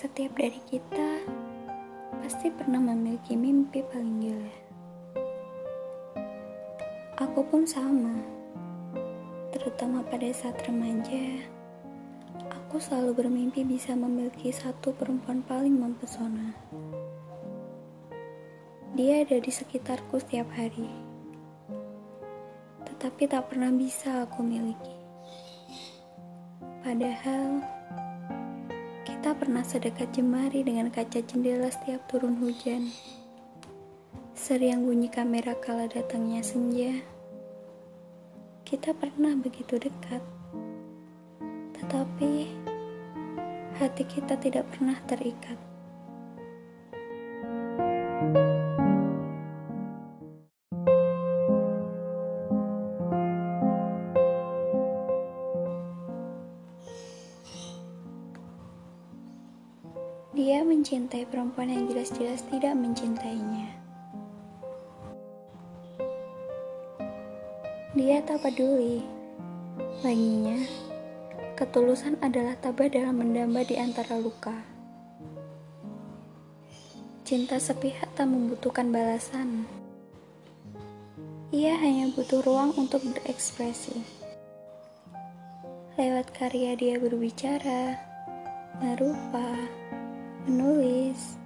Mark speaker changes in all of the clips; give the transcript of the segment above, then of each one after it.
Speaker 1: Setiap dari kita pasti pernah memiliki mimpi paling gila. Aku pun sama, terutama pada saat remaja. Aku selalu bermimpi bisa memiliki satu perempuan paling mempesona. Dia ada di sekitarku setiap hari, tetapi tak pernah bisa aku miliki. Padahal, kita pernah sedekat jemari dengan kaca jendela setiap turun hujan. Seriang bunyi kamera kala datangnya senja. Kita pernah begitu dekat. Tetapi hati kita tidak pernah terikat. Mencintai perempuan yang jelas-jelas tidak mencintainya. Dia tak peduli. Baginya, ketulusan adalah tabah dalam mendamba di antara luka. Cinta sepihak tak membutuhkan balasan. Ia hanya butuh ruang untuk berekspresi. Lewat karya dia berbicara, merupa, menulis,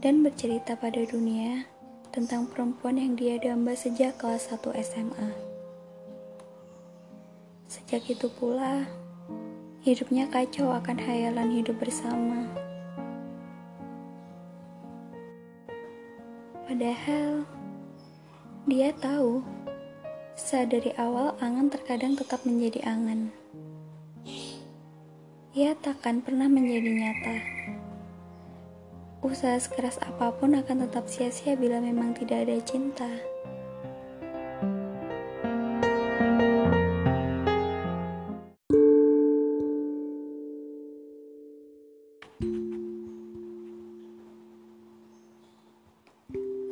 Speaker 1: dan bercerita pada dunia tentang perempuan yang dia damba sejak kelas 1 SMA. Sejak itu pula, hidupnya kacau akan hayalan hidup bersama. Padahal, dia tahu, sadari awal angan terkadang tetap menjadi angan. Ia takkan pernah menjadi nyata. Usaha sekeras apa pun akan tetap sia-sia bila memang tidak ada cinta.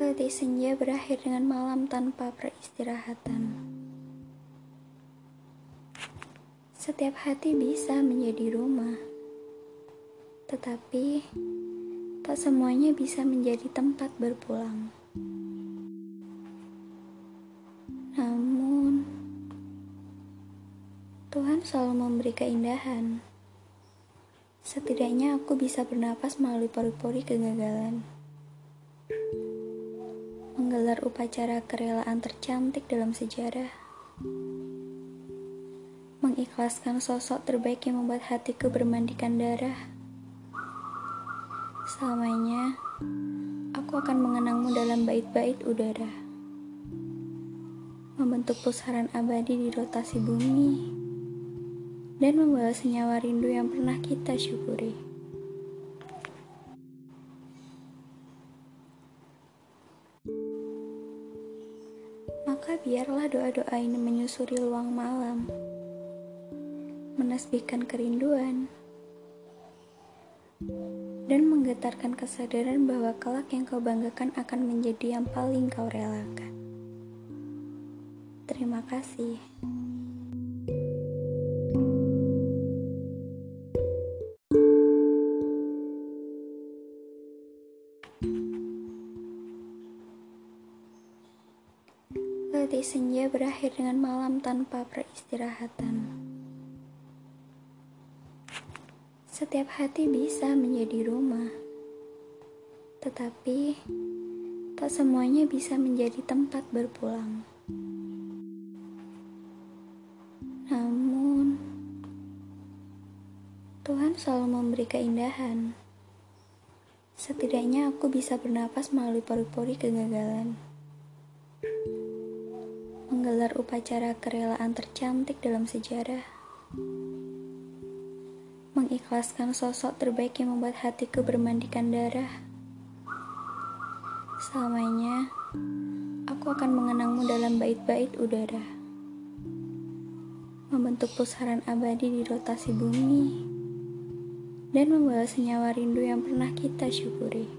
Speaker 1: Letih senja berakhir dengan malam tanpa peristirahatan. Setiap hati bisa menjadi rumah, tetapi tak semuanya bisa menjadi tempat berpulang. Namun, Tuhan selalu memberi keindahan. Setidaknya aku bisa bernapas melalui pori-pori kegagalan. Menggelar upacara kerelaan tercantik dalam sejarah. Mengikhlaskan sosok terbaik yang membuat hatiku bermandikan darah Selamanya, aku akan mengenangmu dalam bait-bait udara. Membentuk pusaran abadi di rotasi bumi, dan membawa senyawa rindu yang pernah kita syukuri. Maka biarlah doa-doa ini menyusuri luang malam, menasbihkan kerinduan, dan menggetarkan kesadaran bahwa kelak yang kau banggakan akan menjadi yang paling kau relakan. Terima kasih. Letih senja berakhir dengan malam tanpa peristirahatan. Setiap hati bisa menjadi rumah, tetapi tak semuanya bisa menjadi tempat berpulang. Namun, Tuhan selalu memberi keindahan. Setidaknya aku bisa bernapas melalui pori-pori kegagalan. Menggelar upacara kerelaan tercantik dalam sejarah mengikhlaskan sosok terbaik yang membuat hatiku bermandikan darah. Selamanya, aku akan mengenangmu dalam bait-bait udara. Membentuk pusaran abadi di rotasi bumi, dan membawa senyawa rindu yang pernah kita syukuri.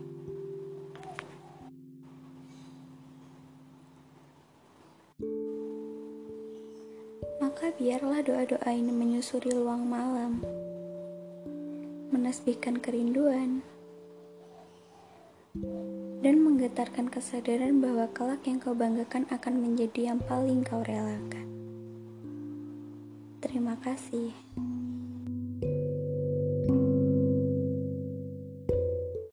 Speaker 1: Maka biarlah doa-doa ini menyusuri luang malam menasbihkan kerinduan, dan menggetarkan kesadaran bahwa kelak yang kau banggakan akan menjadi yang paling kau relakan. Terima kasih.